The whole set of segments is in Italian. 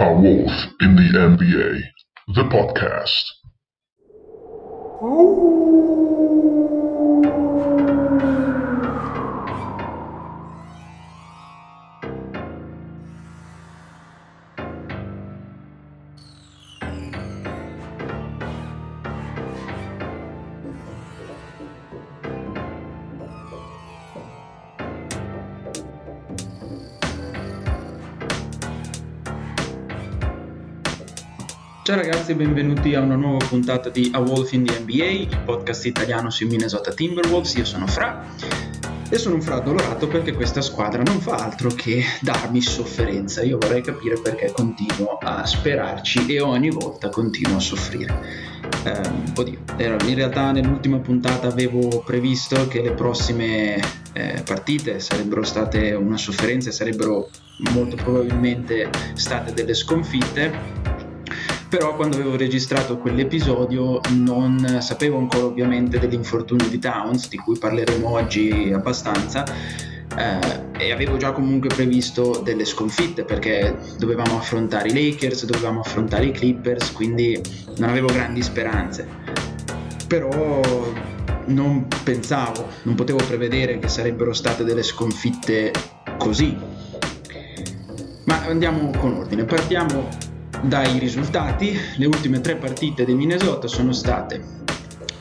A Wolf in the NBA, the podcast. Ciao ragazzi e benvenuti a una nuova puntata di A Wolf in the NBA, il podcast italiano sui Minnesota Timberwolves. Io sono Fra e sono un Fra addolorato perché questa squadra non fa altro che darmi sofferenza. Io vorrei capire perché continuo a sperarci e ogni volta continuo a soffrire. Eh, oddio, in realtà nell'ultima puntata avevo previsto che le prossime eh, partite sarebbero state una sofferenza e sarebbero molto probabilmente state delle sconfitte però quando avevo registrato quell'episodio non sapevo ancora ovviamente dell'infortunio di Towns, di cui parleremo oggi abbastanza, eh, e avevo già comunque previsto delle sconfitte perché dovevamo affrontare i Lakers, dovevamo affrontare i Clippers, quindi non avevo grandi speranze. Però non pensavo, non potevo prevedere che sarebbero state delle sconfitte così. Ma andiamo con ordine, partiamo dai risultati, le ultime tre partite di Minnesota sono state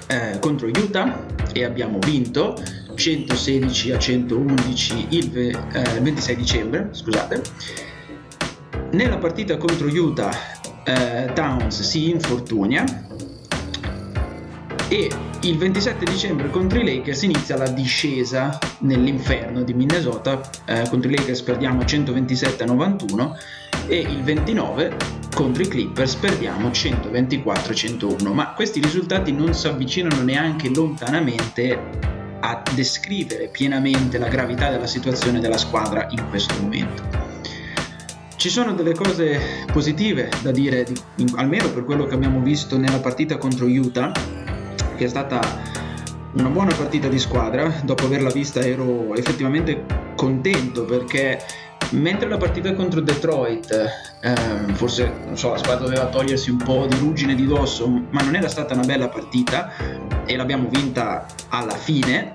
eh, contro Utah e abbiamo vinto 116 a 111 il eh, 26 dicembre, scusate. Nella partita contro Utah eh, Towns si infortuna e il 27 dicembre contro i Lakers inizia la discesa nell'inferno di Minnesota. Eh, contro i Lakers perdiamo 127 a 91 e il 29 contro i Clippers perdiamo 124-101, ma questi risultati non si avvicinano neanche lontanamente a descrivere pienamente la gravità della situazione della squadra in questo momento. Ci sono delle cose positive da dire, almeno per quello che abbiamo visto nella partita contro Utah, che è stata una buona partita di squadra. Dopo averla vista ero effettivamente contento perché Mentre la partita contro Detroit, ehm, forse so, la squadra doveva togliersi un po' di ruggine di dosso, ma non era stata una bella partita e l'abbiamo vinta alla fine.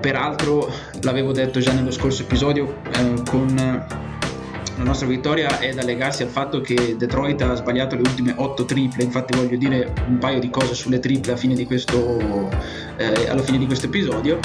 Peraltro, l'avevo detto già nello scorso episodio, eh, con la nostra vittoria è da legarsi al fatto che Detroit ha sbagliato le ultime 8 triple, infatti voglio dire un paio di cose sulle triple fine questo, eh, alla fine di questo episodio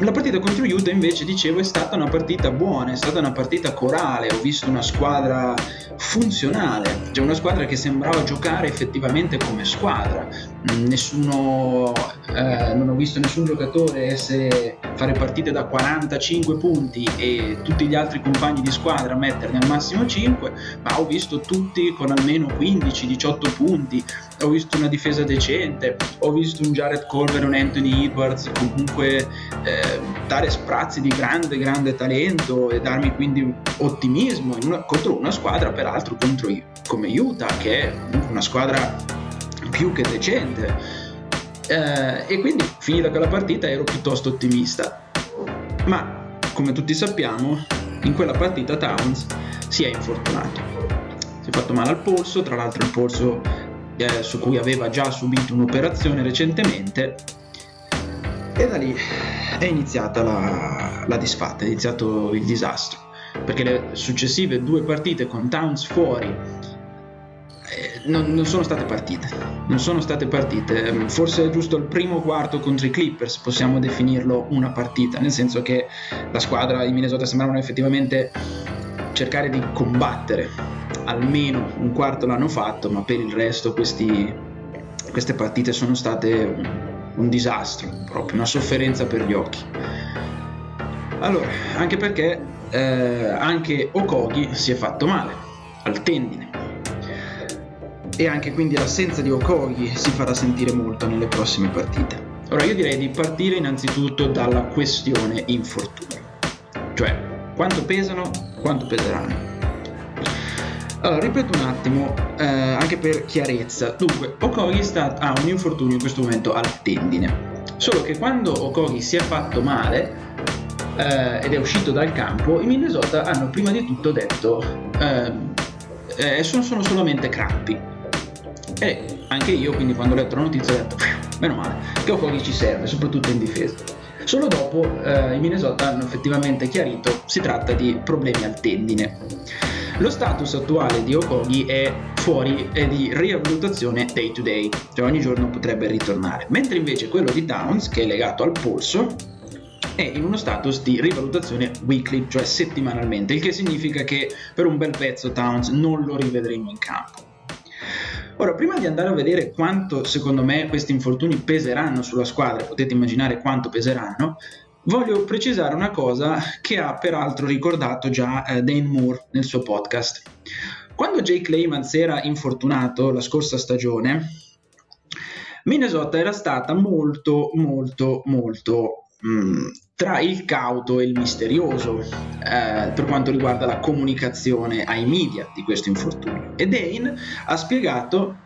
la partita contro Utah invece dicevo è stata una partita buona, è stata una partita corale, ho visto una squadra funzionale, cioè una squadra che sembrava giocare effettivamente come squadra. Mm, nessuno, eh, non ho visto nessun giocatore essere, fare partite da 45 punti e tutti gli altri compagni di squadra metterne al massimo 5, ma ho visto tutti con almeno 15-18 punti, ho visto una difesa decente, ho visto un Jared Culver, un Anthony Edwards comunque eh, dare sprazzi di grande, grande talento e darmi quindi ottimismo una, contro una squadra peraltro contro, come Utah che è una squadra più che decente. Eh, e quindi finita quella partita ero piuttosto ottimista. Ma come tutti sappiamo in quella partita Towns si è infortunato. Si è fatto male al polso tra l'altro il polso eh, su cui aveva già subito un'operazione recentemente. E da lì è iniziata la, la disfatta, è iniziato il disastro. Perché le successive due partite con Towns fuori non, non, sono state partite, non sono state partite. Forse giusto il primo quarto contro i Clippers possiamo definirlo una partita, nel senso che la squadra di Minnesota sembravano effettivamente cercare di combattere. Almeno un quarto l'hanno fatto, ma per il resto questi, queste partite sono state un, un disastro, proprio una sofferenza per gli occhi. Allora, anche perché eh, anche Okogi si è fatto male al tendine e anche quindi l'assenza di Okogi si farà sentire molto nelle prossime partite. Ora io direi di partire innanzitutto dalla questione infortunio, cioè quanto pesano, quanto peseranno. Allora, ripeto un attimo, eh, anche per chiarezza. Dunque, Okogi sta, ha un infortunio in questo momento al tendine. Solo che quando Okogi si è fatto male, eh, ed è uscito dal campo, i Minnesota hanno prima di tutto detto eh, eh, sono, sono solamente crampi. E anche io, quindi, quando ho letto la notizia, ho detto: meno male, che Okogi ci serve, soprattutto in difesa. Solo dopo eh, i Minnesota hanno effettivamente chiarito si tratta di problemi al tendine. Lo status attuale di Okogi è fuori è di rivalutazione day to day, cioè ogni giorno potrebbe ritornare, mentre invece quello di Downs, che è legato al polso, è in uno status di rivalutazione weekly, cioè settimanalmente, il che significa che per un bel pezzo Towns non lo rivedremo in campo. Ora, prima di andare a vedere quanto secondo me questi infortuni peseranno sulla squadra, potete immaginare quanto peseranno, voglio precisare una cosa che ha peraltro ricordato già eh, Dane Moore nel suo podcast. Quando Jake Clemens era infortunato la scorsa stagione, Minnesota era stata molto, molto, molto Mm, tra il cauto e il misterioso eh, per quanto riguarda la comunicazione ai media di questo infortunio. E Dane ha spiegato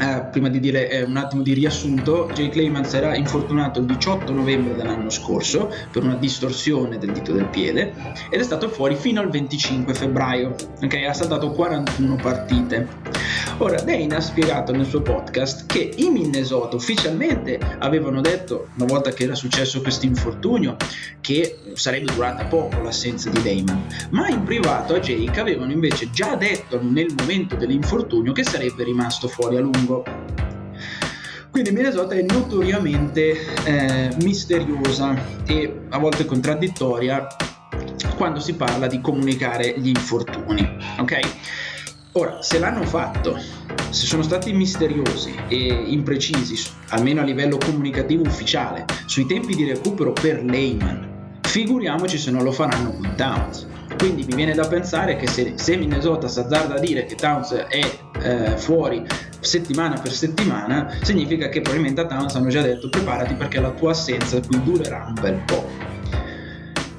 eh, prima di dire eh, un attimo di riassunto, Jay Clemens era infortunato il 18 novembre dell'anno scorso per una distorsione del dito del piede ed è stato fuori fino al 25 febbraio, ok? Ha saltato 41 partite. Ora, Dane ha spiegato nel suo podcast che i Minnesota ufficialmente avevano detto, una volta che era successo questo infortunio, che sarebbe durata poco l'assenza di Damon, ma in privato a Jake avevano invece già detto nel momento dell'infortunio che sarebbe rimasto fuori a lungo. Quindi Minnesota è notoriamente eh, misteriosa e a volte contraddittoria quando si parla di comunicare gli infortuni, ok? Ora, se l'hanno fatto, se sono stati misteriosi e imprecisi, almeno a livello comunicativo ufficiale, sui tempi di recupero per Lehman, figuriamoci se non lo faranno con Towns. Quindi mi viene da pensare che se, se Minnesota si azzarda a dire che Towns è eh, fuori settimana per settimana, significa che probabilmente a Towns hanno già detto preparati perché la tua assenza qui durerà un bel po'.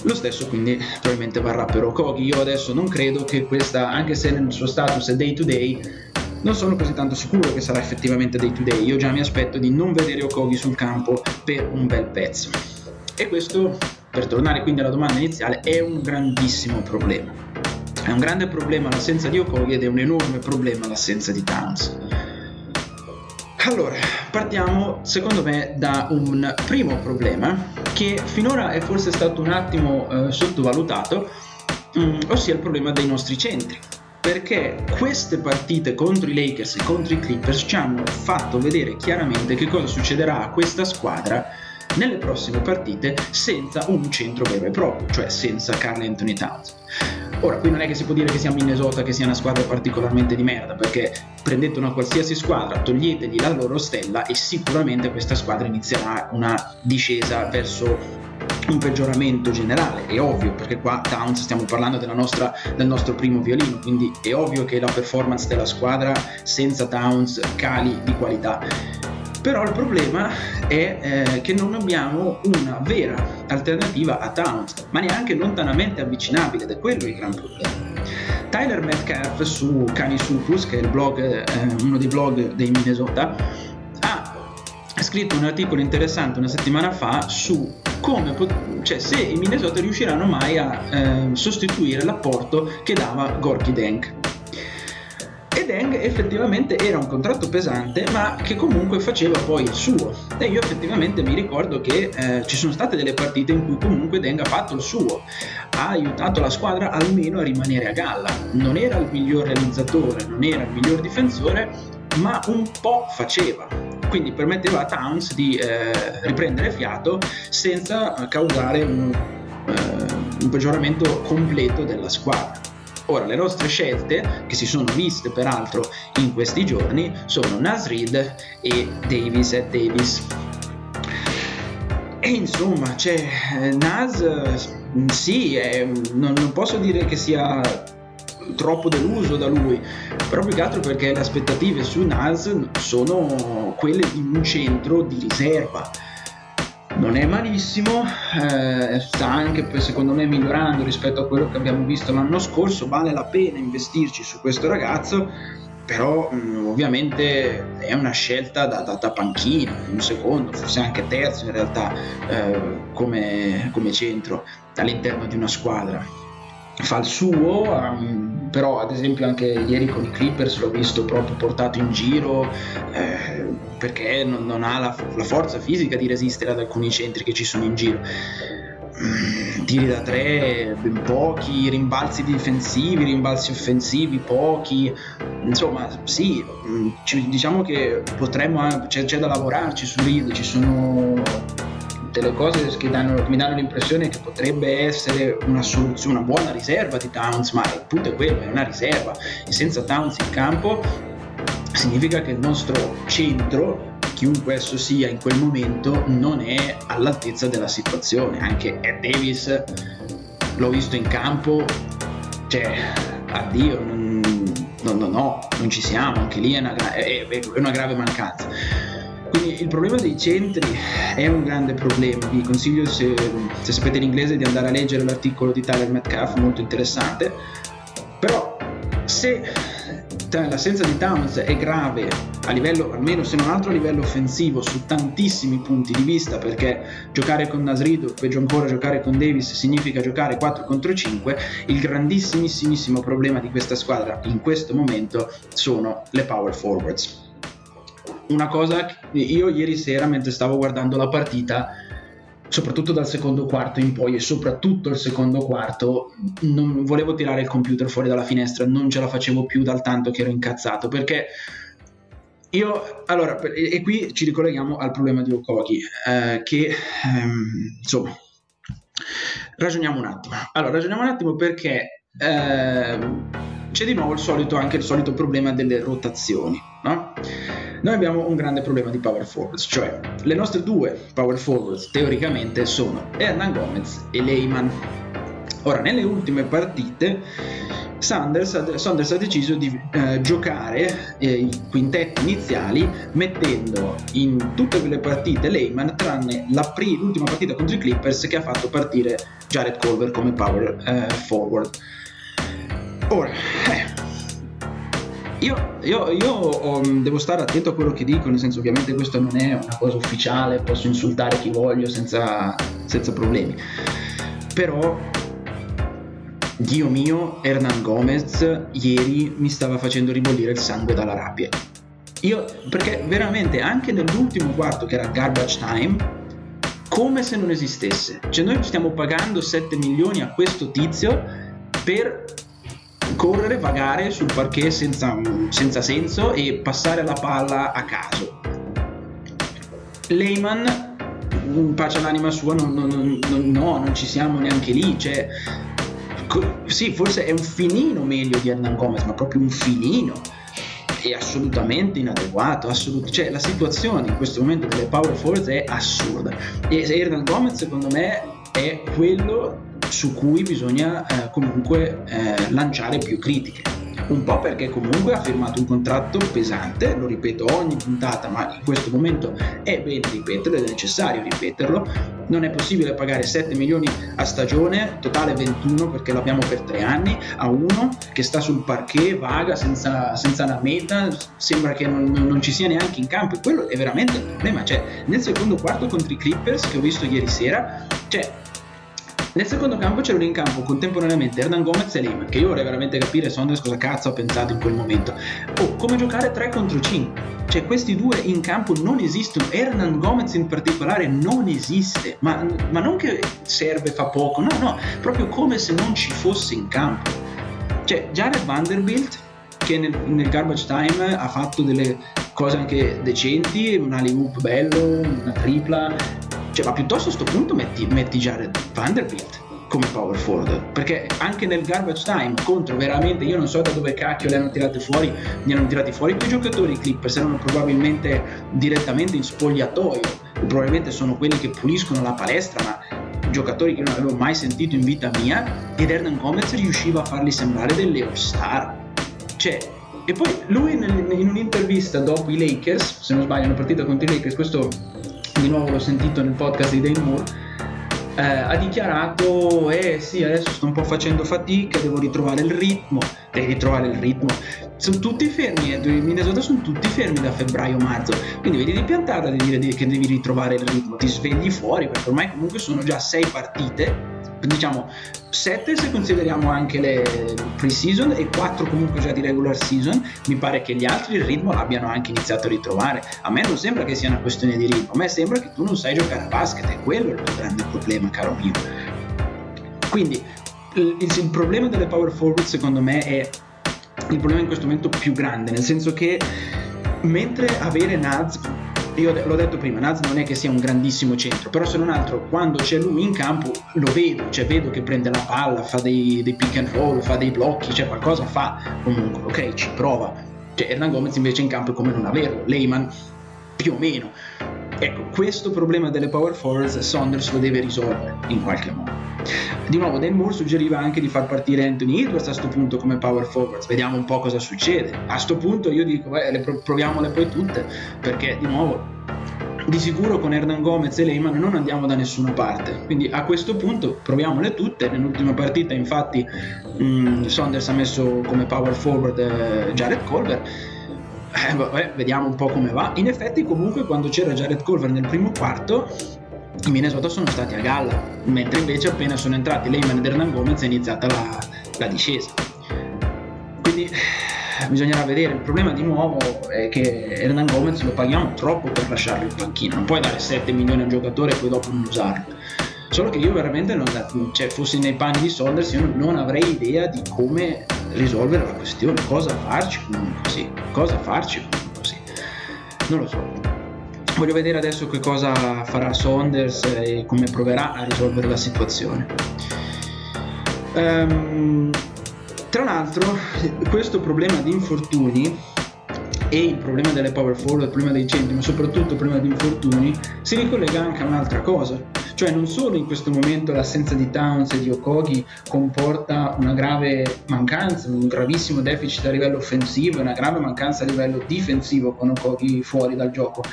Lo stesso quindi probabilmente varrà per Okogi. Io adesso non credo che questa, anche se nel suo status è day to day, non sono così tanto sicuro che sarà effettivamente day to day. Io già mi aspetto di non vedere Okogi sul campo per un bel pezzo. E questo, per tornare quindi alla domanda iniziale, è un grandissimo problema. È un grande problema l'assenza di Okogi ed è un enorme problema l'assenza di Towns. Allora, partiamo secondo me da un primo problema che finora è forse stato un attimo eh, sottovalutato, mm, ossia il problema dei nostri centri. Perché queste partite contro i Lakers e contro i Clippers ci hanno fatto vedere chiaramente che cosa succederà a questa squadra nelle prossime partite senza un centro vero e proprio, cioè senza Carl Anthony Towns. Ora, qui non è che si può dire che sia Minnesota che sia una squadra particolarmente di merda, perché prendete una qualsiasi squadra, toglietegli la loro stella e sicuramente questa squadra inizierà una discesa verso un peggioramento generale, è ovvio, perché qua Towns stiamo parlando nostra, del nostro primo violino, quindi è ovvio che la performance della squadra senza Towns cali di qualità però il problema è eh, che non abbiamo una vera alternativa a Towns, ma neanche lontanamente avvicinabile, ed è quello il gran problema. Tyler Metcalf su Canisupus, che è blog, eh, uno dei blog dei Minnesota, ha scritto un articolo interessante una settimana fa su come, cioè se i Minnesota riusciranno mai a eh, sostituire l'apporto che dava Gorky Dank Deng effettivamente era un contratto pesante ma che comunque faceva poi il suo. E io effettivamente mi ricordo che eh, ci sono state delle partite in cui comunque Deng ha fatto il suo. Ha aiutato la squadra almeno a rimanere a galla. Non era il miglior realizzatore non era il miglior difensore ma un po' faceva. Quindi permetteva a Towns di eh, riprendere fiato senza causare un, eh, un peggioramento completo della squadra Ora, le nostre scelte, che si sono viste peraltro in questi giorni, sono Nasrid e Davis e Davis. E insomma, cioè, Nas, sì, è, non, non posso dire che sia troppo deluso da lui, più che altro perché le aspettative su Nas sono quelle di un centro di riserva non è malissimo, eh, sta anche secondo me migliorando rispetto a quello che abbiamo visto l'anno scorso, vale la pena investirci su questo ragazzo, però mh, mm, ovviamente è una scelta da, da, da, panchina, un secondo, forse anche terzo in realtà eh, come, come centro all'interno di una squadra. Fa il suo, um, però ad esempio anche ieri con i Clippers l'ho visto proprio portato in giro eh, perché non, non ha la, la, forza fisica di resistere ad alcuni centri che ci sono in giro. Mm, tiri da tre, ben pochi, rimbalzi difensivi, rimbalzi offensivi, pochi. Insomma, sì, mm, diciamo che potremmo, c'è, c'è da lavorarci su Reed, ci sono delle cose che, danno, mi danno l'impressione che potrebbe essere una soluzione, una buona riserva di Towns, ma il punto è quello, è una riserva. E senza Towns in campo significa che il nostro centro chiunque esso sia in quel momento non è all'altezza della situazione. Anche Ed Davis l'ho visto in campo cioè addio non, no, no, no, non ci siamo. Anche lì è una, è, è una grave mancanza quindi il problema dei centri è un grande problema. Vi consiglio, se, se sapete l'inglese, di andare a leggere l'articolo di Tyler Metcalf, molto interessante. Però se l'assenza di Towns è grave a livello, almeno se non altro a livello offensivo, su tantissimi punti di vista, perché giocare con Nasrido, peggio ancora giocare con Davis, significa giocare 4 contro 5, il grandissimissimo problema di questa squadra in questo momento sono le power forwards una cosa che io ieri sera mentre stavo guardando la partita soprattutto dal secondo quarto in poi e soprattutto il secondo quarto non volevo tirare il computer fuori dalla finestra non ce la facevo più dal tanto che ero incazzato perché io allora e qui ci ricolleghiamo al problema di Okogi eh, che ehm, insomma ragioniamo un attimo. Allora ragioniamo un attimo perché eh, c'è di nuovo il solito anche il solito problema delle rotazioni no? Noi abbiamo un grande problema di power forwards, cioè le nostre due power forwards teoricamente sono Hernan Gomez e Lehman. Ora, nelle ultime partite Sanders, Sanders ha deciso di eh, giocare eh, i quintetti iniziali mettendo in tutte le partite Lehman tranne pri- l'ultima partita contro i Clippers che ha fatto partire Jared Culver come power eh, forward. Ora, eh, io, io, io um, devo stare attento a quello che dico, nel senso ovviamente questo non è una cosa ufficiale, posso insultare chi voglio senza, senza problemi. Però, Dio mio, Hernan Gomez ieri mi stava facendo ribollire il sangue dalla rabbia. Io, perché veramente anche nell'ultimo quarto che era garbage time, come se non esistesse. Cioè noi stiamo pagando 7 milioni a questo tizio per correre, vagare sul parquet senza, senza senso e passare la palla a caso. Lehman, pace all'anima sua, non, non, non, no, non ci siamo neanche lì. Cioè, sì, forse è un finino meglio di Hernan Gomez, ma proprio un finino. È assolutamente inadeguato. Assolut- cioè, la situazione in questo momento delle power force è assurda. E Hernan Gomez, secondo me, è quello su cui bisogna eh, comunque eh, lanciare più critiche. Un po' perché comunque ha firmato un contratto pesante, lo ripeto ogni puntata, ma in questo momento è bene ripeterlo ed è necessario ripeterlo. Non è possibile pagare 7 milioni a stagione, totale 21 perché l'abbiamo per 3 anni, a uno che sta sul parquet, vaga, senza, senza una meta, sembra che non, non, ci sia neanche in campo. E quello è veramente il problema. Cioè, nel secondo quarto contro i Clippers che ho visto ieri sera, cioè nel secondo campo c'erano in campo contemporaneamente Hernan Gomez e Lehman, che io vorrei veramente capire Saunders cosa cazzo ha pensato in quel momento. Oh, come giocare 3 contro 5. Cioè questi due in campo non esistono, Hernan Gomez in particolare non esiste, ma, ma non che serve, fa poco, no, no, proprio come se non ci fosse in campo. Cioè Jared Vanderbilt che nel, nel, garbage time ha fatto delle cose anche decenti, un alley hoop bello, una tripla, cioè, ma piuttosto a questo punto metti, metti Jared Vanderbilt come power forward perché anche nel garbage time contro veramente io non so da dove cacchio le hanno tirate fuori ne hanno tirati fuori quei giocatori i Clippers erano probabilmente direttamente in spogliatoio probabilmente sono quelli che puliscono la palestra ma giocatori che non avevo mai sentito in vita mia ed Hernan Gomez riusciva a farli sembrare delle all-star cioè e poi lui in un'intervista dopo i Lakers se non sbaglio una partita contro i Lakers questo di nuovo l'ho sentito nel podcast di Dane Moore, eh, ha dichiarato, eh sì, adesso sto un po' facendo fatica, devo ritrovare il ritmo, devi ritrovare il ritmo. Sono tutti fermi, eh, in Minnesota sono tutti fermi da febbraio-marzo, quindi vedi di piantarla di dire che devi ritrovare il ritmo, ti svegli fuori, perché ormai comunque sono già sei partite diciamo 7 se consideriamo anche le pre-season e 4 comunque già di regular season, mi pare che gli altri il ritmo l'abbiano anche iniziato a ritrovare. A me non sembra che sia una questione di ritmo, a me sembra che tu non sai giocare a basket e quello è il grande problema, caro mio. Quindi il, il problema delle power forward secondo me è il problema in questo momento più grande, nel senso che mentre avere Naz io l'ho detto prima, Naz non è che sia un grandissimo centro, però se non altro quando c'è lui in campo lo vedo, cioè vedo che prende la palla, fa dei, dei pick and roll, fa dei blocchi, cioè qualcosa fa comunque, ok, ci prova. Cioè Hernan Gomez invece in campo è come non averlo, Lehman più o meno. Ecco, questo problema delle power forwards Saunders lo deve risolvere in qualche modo. Di nuovo, Dan Moore suggeriva anche di far partire Anthony Edwards a questo punto come power forwards, vediamo un po' cosa succede. A questo punto io dico, beh, le proviamole poi tutte, perché di nuovo di sicuro con Hernan Gomez e Lehman non andiamo da nessuna parte. Quindi a questo punto proviamole tutte. Nell'ultima partita, infatti, mh, mm, Saunders ha messo come power forward eh, Jared Colver. Eh, vabbè, vediamo un po' come va. In effetti, comunque, quando c'era Jared Colver nel primo quarto, i Minnesota sono stati a galla, mentre invece appena sono entrati Lehman ed Hernan Gomez è iniziata la, la discesa. Quindi bisognerà vedere. Il problema di nuovo è che Hernan Gomez lo paghiamo troppo per lasciarlo in panchina, non puoi dare 7 milioni a un giocatore e poi dopo non usarlo. Solo che io veramente, non, cioè, fossi nei panni di Saunders, io non avrei idea di come risolvere la questione, cosa farci comunque così, cosa farci comunque così. Non lo so. Voglio vedere adesso che cosa farà Saunders e come proverà a risolvere la situazione. Um, tra l'altro, questo problema di infortuni e il problema delle power forward, il problema dei centri, ma soprattutto il problema di infortuni, si ricollega anche a un'altra cosa. Cioè non solo in questo momento l'assenza di Towns e di Okogi comporta una grave mancanza, un gravissimo deficit a livello offensivo e una grave mancanza a livello difensivo con Okogi fuori dal gioco,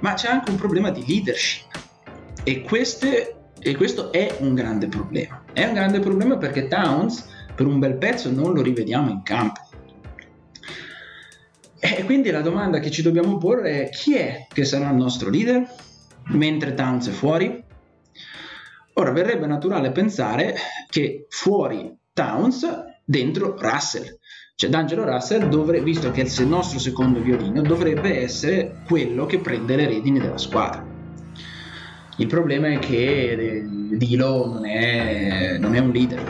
ma c'è anche un problema di leadership. E, queste, e questo è un grande problema. È un grande problema perché Towns per un bel pezzo non lo rivediamo in campo. E quindi la domanda che ci dobbiamo porre è chi è che sarà il nostro leader mentre Towns è fuori? Ora verrebbe naturale pensare che fuori Towns, dentro Russell. Cioè D'Angelo Russell, dovrebbe, visto che è il nostro secondo violino, dovrebbe essere quello che prende le redini della squadra. Il problema è che Dilo non è, non è un leader,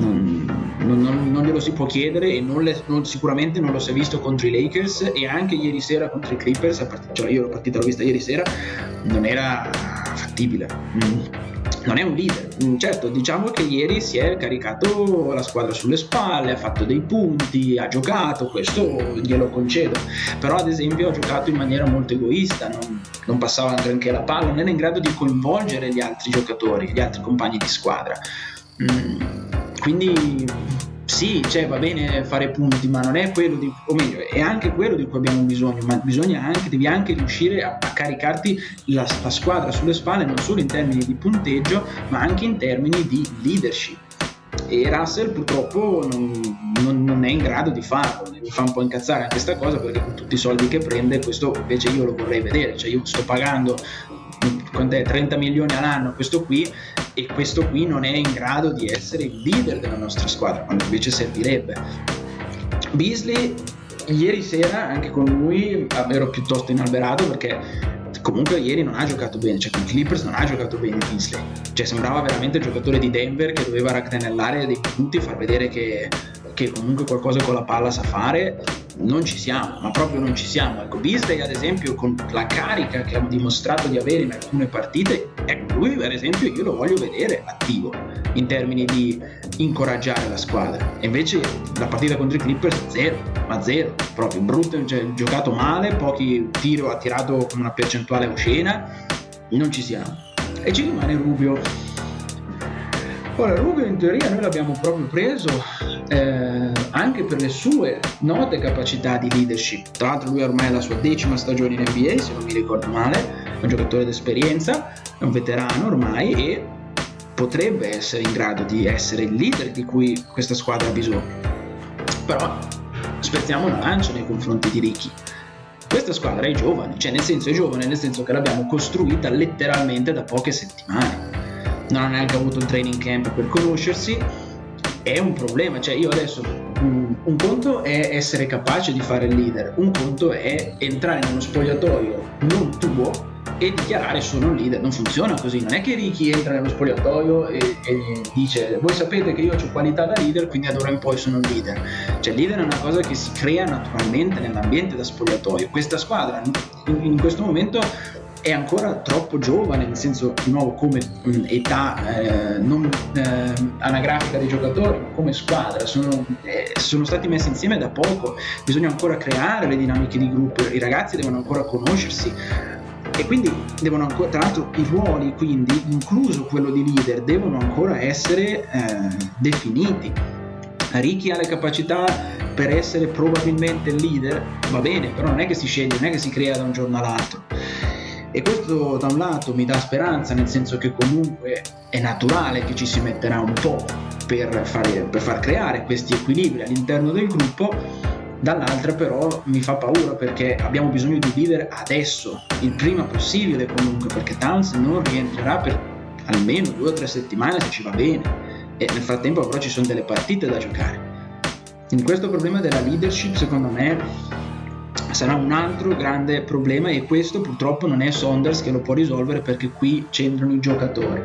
non, non, non, non, glielo si può chiedere e le, sicuramente non lo si è visto contro i Lakers e anche ieri sera contro i Clippers, cioè io l'ho partita l'ho vista ieri sera, non era fattibile. Mm non è un leader. Mm, certo, diciamo che ieri si è caricato la squadra sulle spalle, ha fatto dei punti, ha giocato, questo glielo concedo. Però ad esempio ha giocato in maniera molto egoista, non, non passava neanche la palla, non era in grado di coinvolgere gli altri giocatori, gli altri compagni di squadra. Mm, quindi sì, cioè, va bene fare punti, ma non è quello di, o meglio, è anche quello di cui abbiamo bisogno, ma bisogna anche, devi anche riuscire a, a caricarti la, la, squadra sulle spalle non solo in termini di punteggio, ma anche in termini di leadership. E Russell purtroppo non, non, non è in grado di farlo, mi fa un po' incazzare anche questa cosa perché con tutti i soldi che prende, questo invece io lo vorrei vedere, cioè io sto pagando 30 milioni all'anno questo qui e questo qui non è in grado di essere il leader della nostra squadra quando invece servirebbe. Beasley ieri sera anche con lui ero piuttosto inalberato perché comunque ieri non ha giocato bene, cioè con i Clippers non ha giocato bene Beasley, cioè sembrava veramente il giocatore di Denver che doveva raggranellare dei punti, far vedere che che comunque qualcosa con la palla sa fare, non ci siamo, ma proprio non ci siamo. Ecco, Beasley ad esempio con la carica che ha dimostrato di avere in alcune partite, ecco, lui per esempio io lo voglio vedere attivo in termini di incoraggiare la squadra. E invece la partita contro i Clippers zero, ma zero, proprio brutto, cioè, giocato male, pochi tiro ha tirato con una percentuale oscena, non ci siamo. E ci rimane Rubio Ora, Rubio in teoria noi l'abbiamo proprio preso eh, anche per le sue note capacità di leadership. Tra l'altro lui ormai è la sua decima stagione in NBA, se non mi ricordo male, è un giocatore d'esperienza, è un veterano ormai e potrebbe essere in grado di essere il leader di cui questa squadra ha bisogno. Però spezziamo una lancia nei confronti di Ricky. Questa squadra è giovane, cioè nel senso è giovane, nel senso che l'abbiamo costruita letteralmente da poche settimane non ha neanche avuto un training camp per conoscersi, è un problema. Cioè, io adesso un, un conto è essere capace di fare il leader, un conto è entrare in uno spogliatoio non tuo e dichiarare sono un leader. Non funziona così, non è che Ricky entra nello spogliatoio e, e dice voi sapete che io ho qualità da leader, quindi da ora in poi sono un leader. Cioè il leader è una cosa che si crea naturalmente nell'ambiente da spogliatoio. Questa squadra in, in questo momento è ancora troppo giovane, nel senso di nuovo come età eh, non eh, anagrafica dei giocatori, ma come squadra, sono, eh, sono, stati messi insieme da poco, bisogna ancora creare le dinamiche di gruppo, i ragazzi devono ancora conoscersi e quindi devono ancora, tra l'altro i ruoli quindi, incluso quello di leader, devono ancora essere eh, definiti. Ricky ha le capacità per essere probabilmente il leader, va bene, però non è che si sceglie, non è che si crea da un giorno all'altro. E questo da un lato mi dà speranza, nel senso che comunque è naturale che ci si metterà un po' per, fare, per far creare questi equilibri all'interno del gruppo, dall'altra però mi fa paura perché abbiamo bisogno di leader adesso, il prima possibile comunque, perché Towns non rientrerà per almeno due o tre settimane se ci va bene e nel frattempo però ci sono delle partite da giocare. In questo problema della leadership secondo me sarà un altro grande problema e questo purtroppo non è Saunders che lo può risolvere perché qui c'entrano i giocatori.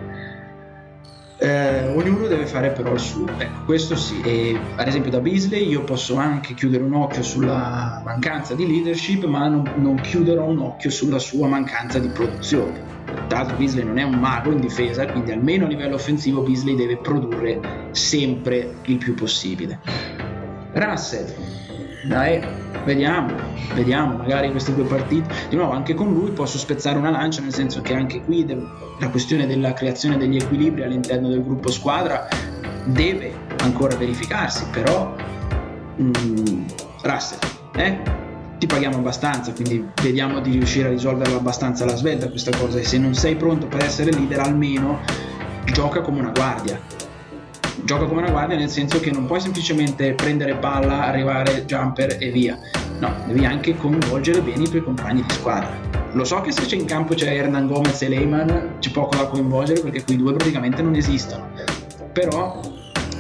Eh, ognuno deve fare però il suo. Ecco, questo sì. E, ad esempio da Beasley io posso anche chiudere un occhio sulla mancanza di leadership, ma non, non chiuderò un occhio sulla sua mancanza di produzione. Tra l'altro Beasley non è un mago in difesa, quindi almeno a livello offensivo Beasley deve produrre sempre il più possibile. Russell, dai, vediamo, vediamo, magari queste due partite. Di nuovo, anche con lui posso spezzare una lancia, nel senso che anche qui la questione della creazione degli equilibri all'interno del gruppo squadra deve ancora verificarsi, però mm, Russell, eh? ti paghiamo abbastanza, quindi vediamo di riuscire a risolverlo abbastanza alla svelta questa cosa e se non sei pronto per essere leader almeno gioca come una guardia gioca come una guardia nel senso che non puoi semplicemente prendere palla, arrivare, jumper e via. No, devi anche coinvolgere bene i tuoi compagni di squadra. Lo so che se c'è in campo c'è Hernan Gomez e Lehman, c'è poco da coinvolgere perché quei due praticamente non esistono. Però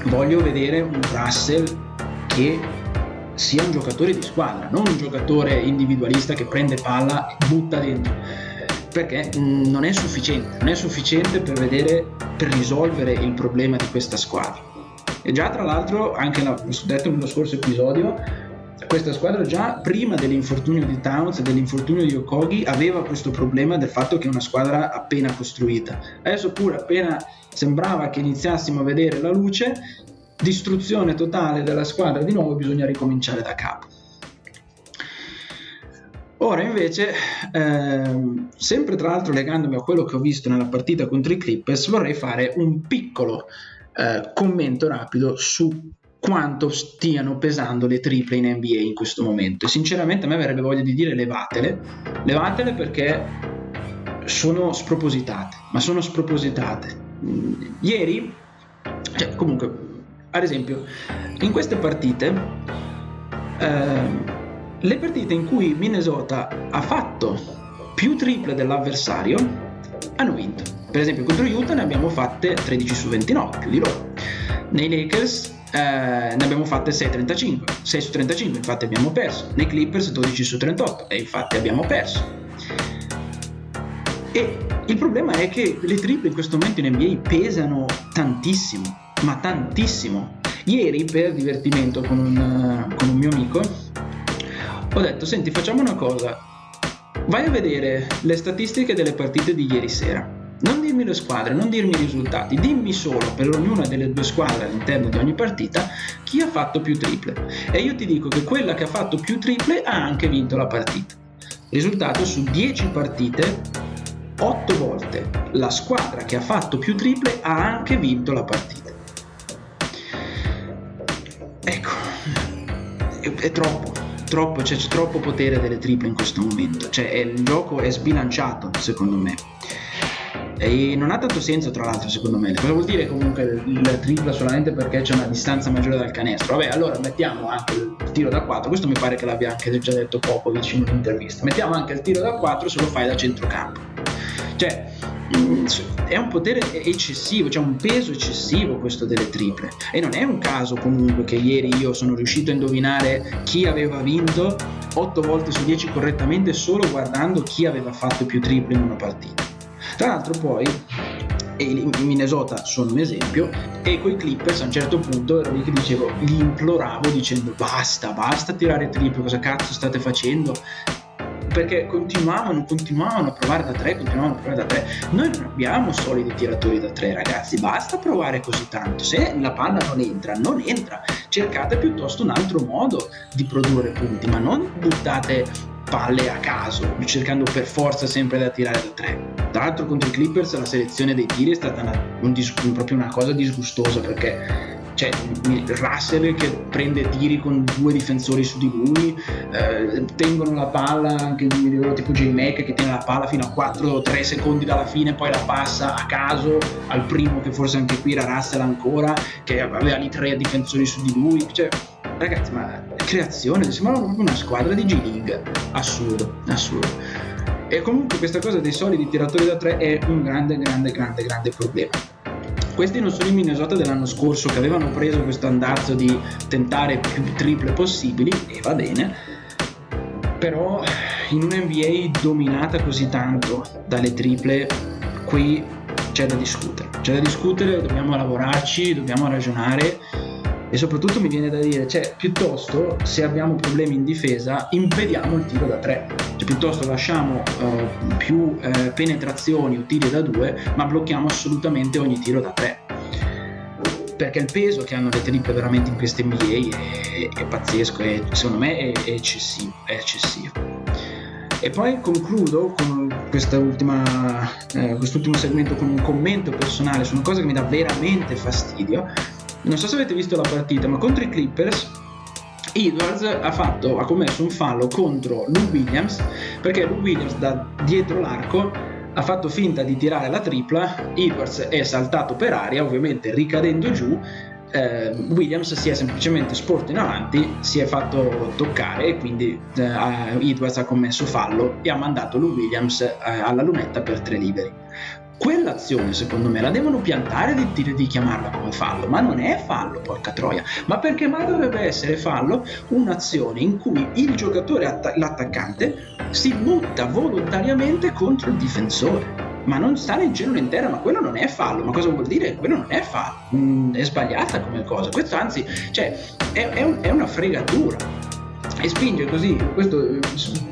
voglio vedere un Russell che sia un giocatore di squadra, non un giocatore individualista che prende palla e butta dentro perché non è sufficiente, non è sufficiente per vedere, per risolvere il problema di questa squadra. E già tra l'altro, anche l'ho detto nello scorso episodio, questa squadra già prima dell'infortunio di Towns e dell'infortunio di Okogi aveva questo problema del fatto che è una squadra appena costruita. Adesso pure appena sembrava che iniziassimo a vedere la luce, distruzione totale della squadra di nuovo bisogna ricominciare da capo. Ora invece, ehm, sempre tra l'altro legandomi a quello che ho visto nella partita contro i Clippers, vorrei fare un piccolo eh, commento rapido su quanto stiano pesando le triple in NBA in questo momento. E sinceramente a me verrebbe voglia di dire levatele, levatele perché sono spropositate, ma sono spropositate. Mm, ieri, cioè comunque, ad esempio, in queste partite... Eh, le partite in cui Minnesota ha fatto più triple dell'avversario hanno vinto. Per esempio contro Utah ne abbiamo fatte 13 su 29, più di loro. Nei Lakers eh, ne abbiamo fatte 6, 6 su 35, infatti abbiamo perso. Nei Clippers 12 su 38 e infatti abbiamo perso. E il problema è che le triple in questo momento in NBA pesano tantissimo, ma tantissimo. Ieri per divertimento con un, con un mio amico ho detto, senti, facciamo una cosa. Vai a vedere le statistiche delle partite di ieri sera. Non dirmi le squadre, non dirmi i risultati, dimmi solo per ognuna delle due squadre all'interno di ogni partita chi ha fatto più triple. E io ti dico che quella che ha fatto più triple ha anche vinto la partita. Risultato su 10 partite, 8 volte la squadra che ha fatto più triple ha anche vinto la partita. Ecco, è, è troppo, troppo, cioè, c'è troppo potere delle triple in questo momento. Cioè, il gioco è sbilanciato, secondo me. E non ha tanto senso, tra l'altro, secondo me. Cosa vuol dire comunque il tripla solamente perché c'è una distanza maggiore dal canestro? Vabbè, allora mettiamo anche il tiro da 4. Questo mi pare che l'abbia anche già detto poco vicino all'intervista. Mettiamo anche il tiro da 4 se lo fai da centrocampo. Cioè, è un potere eccessivo, cioè un peso eccessivo questo delle triple. E non è un caso comunque che ieri io sono riuscito a indovinare chi aveva vinto 8 volte su 10 correttamente solo guardando chi aveva fatto più triple in una partita. Tra l'altro poi e Minnesota sono un esempio e quei Clippers a un certo punto ero lì che dicevo li imploravo dicendo basta basta tirare triple cosa cazzo state facendo perché continuavano, continuavano a provare da tre, continuavano a provare da tre. Noi non abbiamo solidi tiratori da tre, ragazzi, basta provare così tanto. Se la palla non entra, non entra. Cercate piuttosto un altro modo di produrre punti, ma non buttate palle a caso, cercando per forza sempre da tirare da tre. Tra l'altro contro i Clippers la selezione dei tiri è stata una, un dis- proprio una cosa disgustosa perché c'è Russell che prende tiri con due difensori su di lui, eh, tengono la palla, anche mi ricordo tipo J-Mac che tiene la palla fino a 4-3 secondi dalla fine, poi la passa a caso al primo che forse anche qui era Russell ancora, che aveva lì tre difensori su di lui, cioè ragazzi ma creazione, proprio una squadra di G-League, assurdo, assurdo. E comunque questa cosa dei solidi tiratori da tre è un grande, grande, grande, grande problema. Questi non sono i Minnesota dell'anno scorso che avevano preso questo andazzo di tentare più triple possibili, e va bene, però in un'NBA dominata così tanto dalle triple, qui c'è da discutere. C'è da discutere, dobbiamo lavorarci, dobbiamo ragionare e soprattutto mi viene da dire, cioè, piuttosto se abbiamo problemi in difesa, impediamo il tiro da tre, cioè, piuttosto lasciamo uh, più uh, penetrazioni o tiri da due, ma blocchiamo assolutamente ogni tiro da tre. Perché il peso che hanno le triple veramente in queste NBA è, è pazzesco e secondo me è, è, eccessivo, è eccessivo. E poi concludo con eh, quest'ultimo segmento con un commento personale su una cosa che mi dà veramente fastidio non so se avete visto la partita, ma contro i Clippers Edwards ha, fatto, ha commesso un fallo contro Lou Williams perché Lou Williams da dietro l'arco ha fatto finta di tirare la tripla, Edwards è saltato per aria, ovviamente ricadendo giù, eh, Williams si è semplicemente sporto in avanti, si è fatto toccare e quindi eh, Edwards ha commesso fallo e ha mandato Lou Williams eh, alla lunetta per tre liberi quell'azione secondo me la devono piantare di, di, chiamarla come fallo, ma non è fallo, porca troia, ma perché mai dovrebbe essere fallo un'azione in cui il giocatore, att- l'attaccante, si butta volontariamente contro il difensore? Ma non sta nel giro intera, ma quello non è fallo. Ma cosa vuol dire? Quello non è fallo. Mm, è sbagliata come cosa. Questo anzi, cioè, è, è, un, è una fregatura e spinge così, questo eh,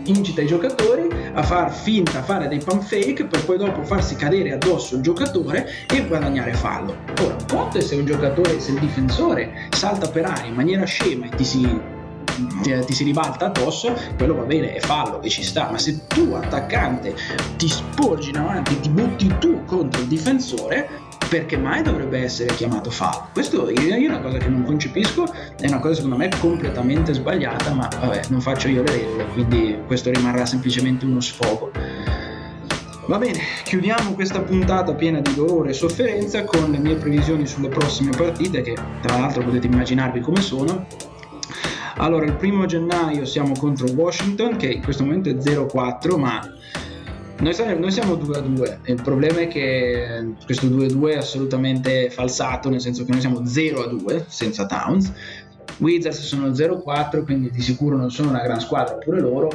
incita i giocatori a far finta, a fare dei pump fake per poi dopo farsi cadere addosso il giocatore e guadagnare fallo. Ora, conto se un giocatore, se il difensore salta per aria in maniera scema e ti si ti, ti, si ribalta addosso, quello va bene, è fallo e ci sta, ma se tu attaccante ti sporgi in avanti, ti butti tu contro il difensore, perché mai dovrebbe essere chiamato fallo? Questo è una cosa che non concepisco, è una cosa secondo me completamente sbagliata, ma vabbè, non faccio io le regole, quindi questo rimarrà semplicemente uno sfogo. Va bene, chiudiamo questa puntata piena di dolore e sofferenza con le mie previsioni sulle prossime partite, che tra l'altro potete immaginarvi come sono. Allora, il primo gennaio siamo contro Washington, che in questo momento è 0-4, ma noi, noi siamo 2 a 2 il problema è che questo 2 a 2 è assolutamente falsato, nel senso che noi siamo 0 a 2 senza Towns. Wizards sono 0-4, quindi di sicuro non sono una gran squadra pure loro,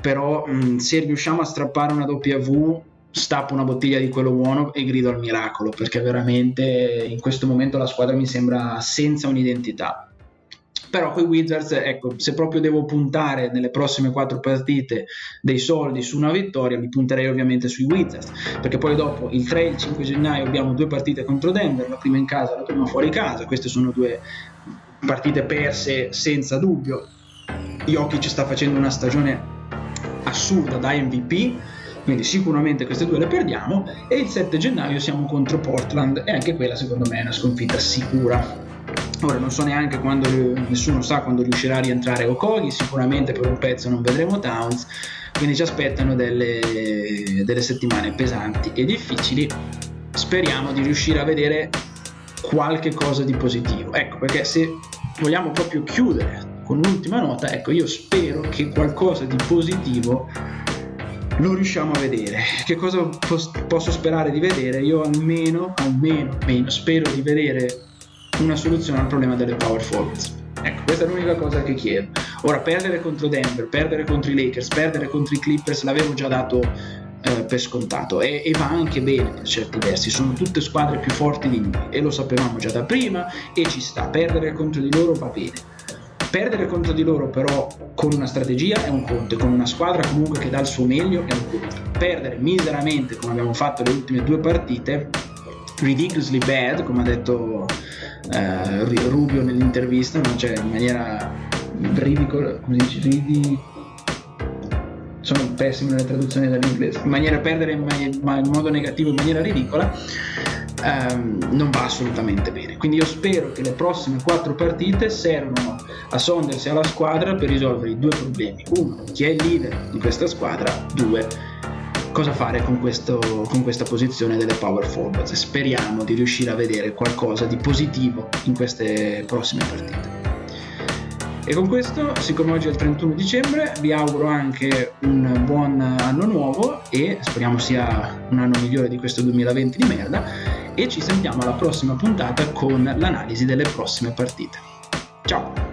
però mh, se riusciamo a strappare una W stappo una bottiglia di quello buono e grido al miracolo, perché veramente in questo momento la squadra mi sembra senza un'identità però con i Wizards, ecco, se proprio devo puntare nelle prossime quattro partite dei soldi su una vittoria, li punterei ovviamente sui Wizards, perché poi dopo il 3 e il 5 gennaio abbiamo due partite contro Denver, la prima in casa, la prima fuori casa, queste sono due partite perse senza dubbio. Jokic sta facendo una stagione assurda da MVP, quindi sicuramente queste due le perdiamo e il 7 gennaio siamo contro Portland e anche quella secondo me è una sconfitta sicura Ora non so neanche quando, nessuno sa quando riuscirà a rientrare Okogi, sicuramente per un pezzo non vedremo Towns, quindi ci aspettano delle, delle settimane pesanti e difficili. Speriamo di riuscire a vedere qualche cosa di positivo. Ecco, perché se vogliamo proprio chiudere con un'ultima nota, ecco, io spero che qualcosa di positivo lo riusciamo a vedere. Che cosa posso sperare di vedere? Io almeno, almeno, almeno spero di vedere una soluzione al problema delle power forwards. Ecco, questa è l'unica cosa che chiedo. Ora, perdere contro Denver, perdere contro i Lakers, perdere contro i Clippers l'avevo già dato eh, per scontato e, e, va anche bene per certi versi. Sono tutte squadre più forti di noi e lo sapevamo già da prima e ci sta. Perdere contro di loro va bene. Perdere contro di loro però con una strategia è un conto, con una squadra comunque che dà il suo meglio è un conto. Perdere miseramente come abbiamo fatto le ultime due partite, ridiculously bad, come ha detto eh, Rubio nell'intervista, no? cioè in maniera ridicola, come si dice, ridi... sono pessimo nelle traduzioni dall'inglese, in maniera perdere in, man- in modo negativo, in maniera ridicola, ehm, non va assolutamente bene. Quindi io spero che le prossime quattro partite servano a Saunders e alla squadra per risolvere i due problemi. Uno, chi è il leader di questa squadra? Due, cosa fare con, questo, con questa posizione delle power forwards. Speriamo di riuscire a vedere qualcosa di positivo in queste prossime partite. E con questo, siccome oggi è il 31 dicembre, vi auguro anche un buon anno nuovo e speriamo sia un anno migliore di questo 2020 di merda e ci sentiamo alla prossima puntata con l'analisi delle prossime partite. Ciao!